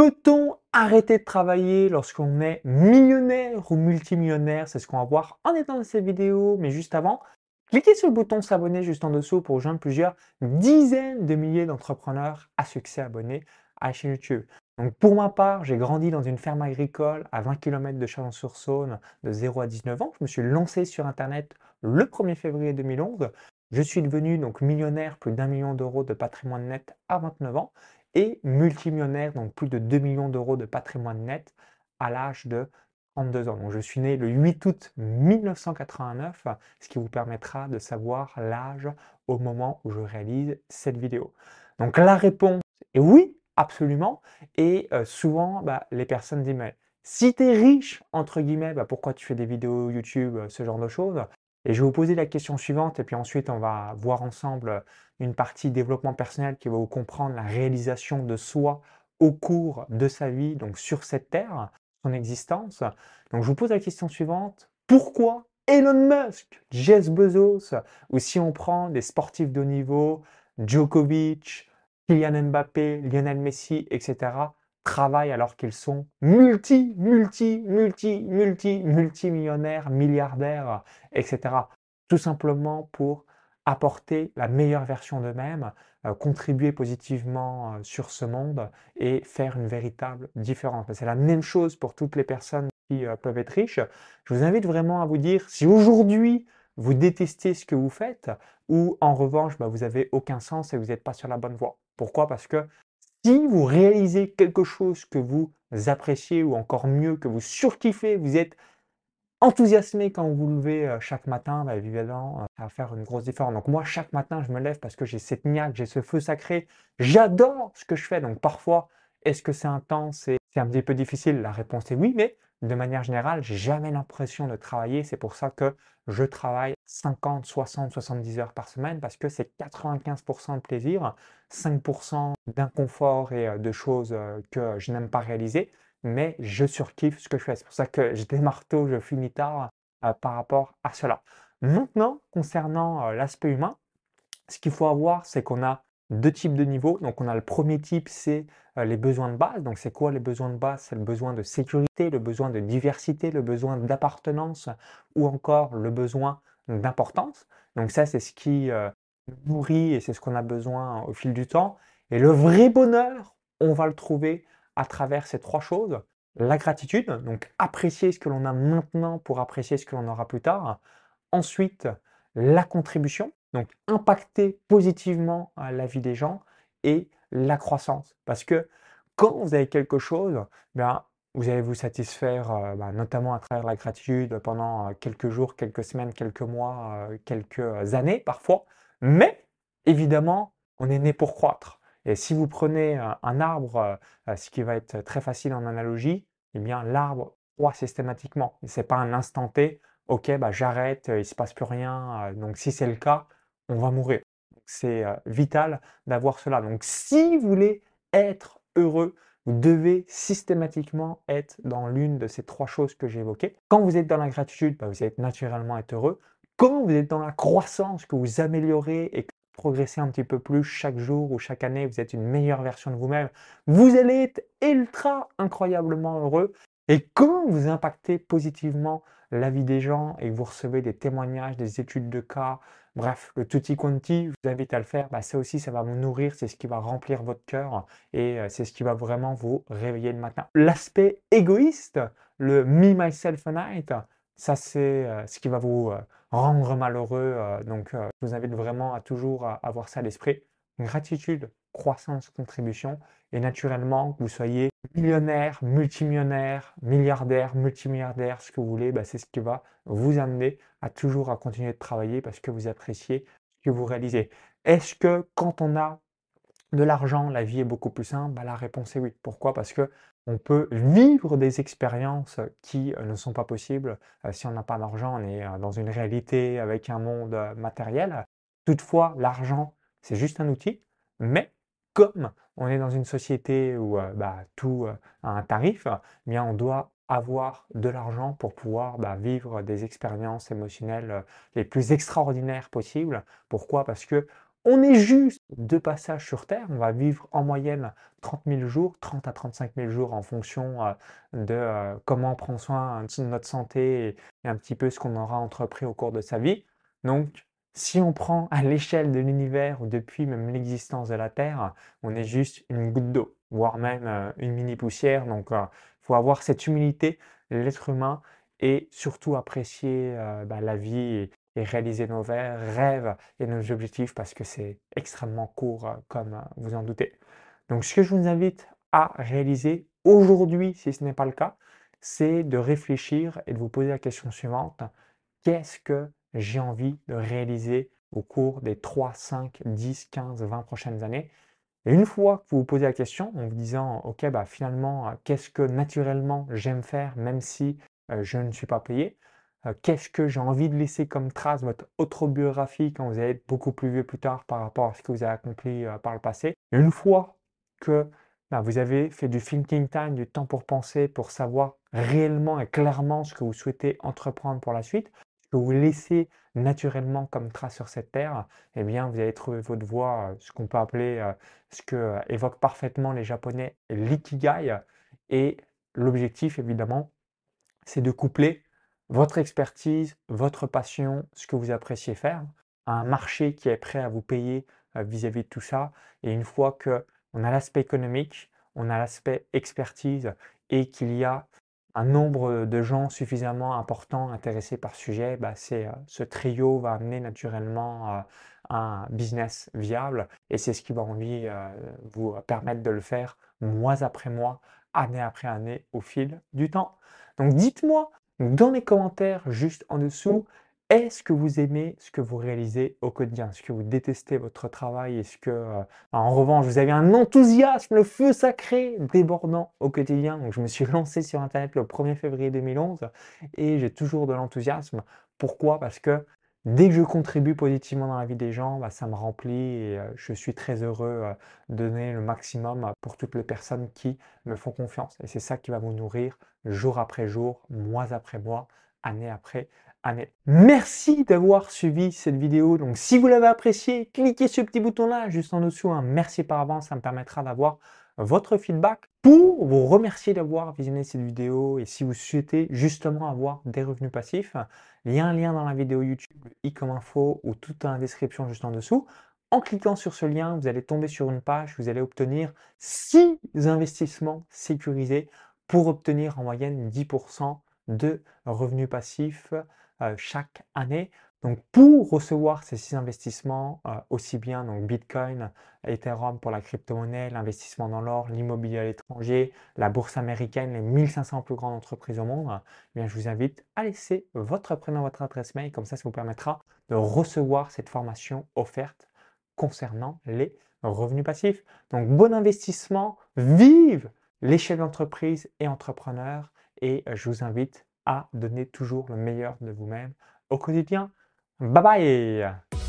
Peut-on arrêter de travailler lorsqu'on est millionnaire ou multimillionnaire? C'est ce qu'on va voir en étant dans cette vidéo. Mais juste avant, cliquez sur le bouton s'abonner juste en dessous pour rejoindre plusieurs dizaines de milliers d'entrepreneurs à succès abonnés à la chaîne YouTube. Donc pour ma part, j'ai grandi dans une ferme agricole à 20 km de Chalon-sur-Saône de 0 à 19 ans. Je me suis lancé sur Internet le 1er février 2011. Je suis devenu donc millionnaire, plus d'un million d'euros de patrimoine net à 29 ans et multimillionnaire, donc plus de 2 millions d'euros de patrimoine net à l'âge de 32 ans. Donc je suis né le 8 août 1989, ce qui vous permettra de savoir l'âge au moment où je réalise cette vidéo. Donc la réponse est oui, absolument. Et euh, souvent, bah, les personnes disent, mais si tu es riche, entre guillemets, bah, pourquoi tu fais des vidéos YouTube, euh, ce genre de choses? Et je vais vous poser la question suivante, et puis ensuite on va voir ensemble une partie développement personnel qui va vous comprendre la réalisation de soi au cours de sa vie, donc sur cette terre, son existence. Donc je vous pose la question suivante, pourquoi Elon Musk, Jeff Bezos, ou si on prend des sportifs de haut niveau, Djokovic, Kylian Mbappé, Lionel Messi, etc., travaillent alors qu'ils sont multi, multi, multi, multi, multimillionnaires, milliardaires, etc. Tout simplement pour apporter la meilleure version d'eux-mêmes, euh, contribuer positivement euh, sur ce monde et faire une véritable différence. C'est la même chose pour toutes les personnes qui euh, peuvent être riches. Je vous invite vraiment à vous dire, si aujourd'hui vous détestez ce que vous faites, ou en revanche, bah, vous n'avez aucun sens et vous n'êtes pas sur la bonne voie. Pourquoi? Parce que si vous réalisez quelque chose que vous appréciez, ou encore mieux, que vous surkiffez, vous êtes enthousiasmé quand vous levez euh, chaque matin, bah, évidemment, euh, ça va faire une grosse différence. Donc moi, chaque matin, je me lève parce que j'ai cette niaque, j'ai ce feu sacré. J'adore ce que je fais. Donc parfois, est-ce que c'est intense et c'est un petit peu difficile? La réponse est oui, mais de manière générale, j'ai jamais l'impression de travailler. C'est pour ça que je travaille 50, 60, 70 heures par semaine parce que c'est 95% de plaisir, 5% d'inconfort et euh, de choses que je n'aime pas réaliser mais je surkiffe ce que je fais. C'est pour ça que je démarre tôt, je finis tard euh, par rapport à cela. Maintenant, concernant euh, l'aspect humain, ce qu'il faut avoir, c'est qu'on a deux types de niveaux. Donc, on a le premier type, c'est euh, les besoins de base. Donc, c'est quoi les besoins de base? C'est le besoin de sécurité, le besoin de diversité, le besoin d'appartenance ou encore le besoin d'importance. Donc, ça, c'est ce qui nourrit et c'est ce qu'on a besoin au fil du temps. Et le vrai bonheur, on va le trouver à travers ces trois choses. La gratitude, donc apprécier ce que l'on a maintenant pour apprécier ce que l'on aura plus tard. Ensuite, la contribution, donc impacter positivement la vie des gens et la croissance. Parce que quand vous avez quelque chose, bien, vous allez vous satisfaire euh, bah, notamment à travers la gratitude pendant euh, quelques jours, quelques semaines, quelques mois, euh, quelques années parfois. Mais évidemment, on est né pour croître. Et si vous prenez un arbre, ce qui va être très facile en analogie, eh bien l'arbre croît systématiquement. Ce n'est pas un instant T, ok, bah, j'arrête, il ne se passe plus rien. Donc si c'est le cas, on va mourir. C'est vital d'avoir cela. Donc si vous voulez être heureux, vous devez systématiquement être dans l'une de ces trois choses que j'ai évoquées. Quand vous êtes dans la gratitude, bah, vous allez naturellement être heureux. Quand vous êtes dans la croissance, que vous améliorez et progresser un petit peu plus chaque jour ou chaque année, vous êtes une meilleure version de vous-même, vous allez être ultra incroyablement heureux. Et quand vous impactez positivement la vie des gens et vous recevez des témoignages, des études de cas, bref, le tutti quanti, je vous invite à le faire, bah ça aussi, ça va vous nourrir, c'est ce qui va remplir votre cœur et euh, c'est ce qui va vraiment vous réveiller le matin. L'aspect égoïste, le me, myself and I, ça c'est euh, ce qui va vous euh, rendre malheureux. Euh, donc, je vous invite vraiment à toujours avoir ça à l'esprit. Gratitude, croissance, contribution. Et naturellement, que vous soyez millionnaire, multimillionnaire, milliardaire, multimilliardaire, ce que vous voulez, bah, c'est ce qui va vous amener à toujours à continuer de travailler parce que vous appréciez ce que vous réalisez. Est-ce que quand on a de l'argent, la vie est beaucoup plus simple bah, La réponse est oui. Pourquoi? Parce que on peut vivre des expériences qui euh, ne sont pas possibles euh, si on n'a pas d'argent, on est euh, dans une réalité avec un monde matériel. Toutefois, l'argent, c'est juste un outil, mais comme on est dans une société où bah, tout a un tarif, eh bien on doit avoir de l'argent pour pouvoir bah, vivre des expériences émotionnelles les plus extraordinaires possibles. Pourquoi? Parce que On est juste de passage sur Terre. On va vivre en moyenne 30 000 jours, 30 à 35 000 jours en fonction euh, de euh, comment on prend soin de notre santé et, un petit peu ce qu'on aura entrepris au cours de sa vie. Donc, si on prend à l'échelle de l'univers ou depuis même l'existence de la Terre, on est juste une goutte d'eau, voire même euh, une mini poussière. Donc, il faut avoir cette humilité, l'être humain, et surtout apprécier bah, la vie réaliser nos rêves et nos objectifs parce que c'est extrêmement court euh, comme euh, vous en doutez. Donc ce que je vous invite à réaliser aujourd'hui, si ce n'est pas le cas, c'est de réfléchir et de vous poser la question suivante. Qu'est-ce que j'ai envie de réaliser au cours des 3, 5, 10, 15, 20 prochaines années? Et une fois que vous vous posez la question en vous disant, OK, bah, finalement, euh, qu'est-ce que naturellement j'aime faire même si je ne suis pas payé euh, qu'est-ce que j'ai envie de laisser comme trace, votre autobiographie quand vous allez être beaucoup plus vieux plus tard par rapport à ce que vous avez accompli euh, par le passé? une fois que bah, vous avez fait du thinking time, du temps pour penser, pour savoir réellement et clairement ce que vous souhaitez entreprendre pour la suite, que vous laissez naturellement comme trace sur cette terre, eh bien, vous allez trouver votre voie, euh, ce qu'on peut appeler, ce que évoquent parfaitement les Japonais, l'ikigai. Et l'objectif, évidemment, c'est de coupler votre expertise, votre passion, ce que vous appréciez faire, un marché qui est prêt à vous payer euh, vis-à-vis de tout ça. Et une fois qu'on a l'aspect économique, on a l'aspect expertise et qu'il y a un nombre de gens suffisamment importants intéressés par ce sujet, bah, c'est, euh, ce trio va amener naturellement euh, un business viable et c'est ce qui va envie, vous permettre de le faire mois après mois, année après année au fil du temps. Donc dites-moi dans les commentaires juste en dessous, est-ce que vous aimez ce que vous réalisez au quotidien? Est-ce que vous détestez votre travail? Est-ce que, euh, en revanche, vous avez un enthousiasme, le feu sacré débordant au quotidien? Donc, je me suis lancé sur Internet le 1er février 2011 et j'ai toujours de l'enthousiasme. Pourquoi? Parce que Dès que je contribue positivement dans la vie des gens, bah, ça me remplit et euh, je suis très heureux euh, de donner le maximum pour toutes les personnes qui me font confiance. Et c'est ça qui va vous nourrir jour après jour, mois après mois, année après année. Merci d'avoir suivi cette vidéo. Donc si vous l'avez apprécié, cliquez sur petit bouton là juste en dessous. Un merci par avance, ça me permettra d'avoir votre feedback pour vous remercier d'avoir visionné cette vidéo et si vous souhaitez justement avoir des revenus passifs, il y a un lien dans la vidéo YouTube, i comme info ou tout dans la description juste en dessous. En cliquant sur ce lien, vous allez tomber sur une page, vous allez obtenir 6 investissements sécurisés pour obtenir en moyenne 10% de revenus passifs euh, chaque année. Donc pour recevoir ces six investissements, euh, aussi bien donc Bitcoin, Ethereum pour la crypto-monnaie, l'investissement dans l'or, l'immobilier à l'étranger, la bourse américaine, les 1500 plus grandes entreprises au monde, eh bien, je vous invite à laisser votre prénom, votre adresse mail, comme ça ça vous permettra de recevoir cette formation offerte concernant les revenus passifs. Donc bon investissement, vive les chefs d'entreprise et entrepreneurs et je vous invite à donner toujours le meilleur de vous-même au quotidien. Bye bye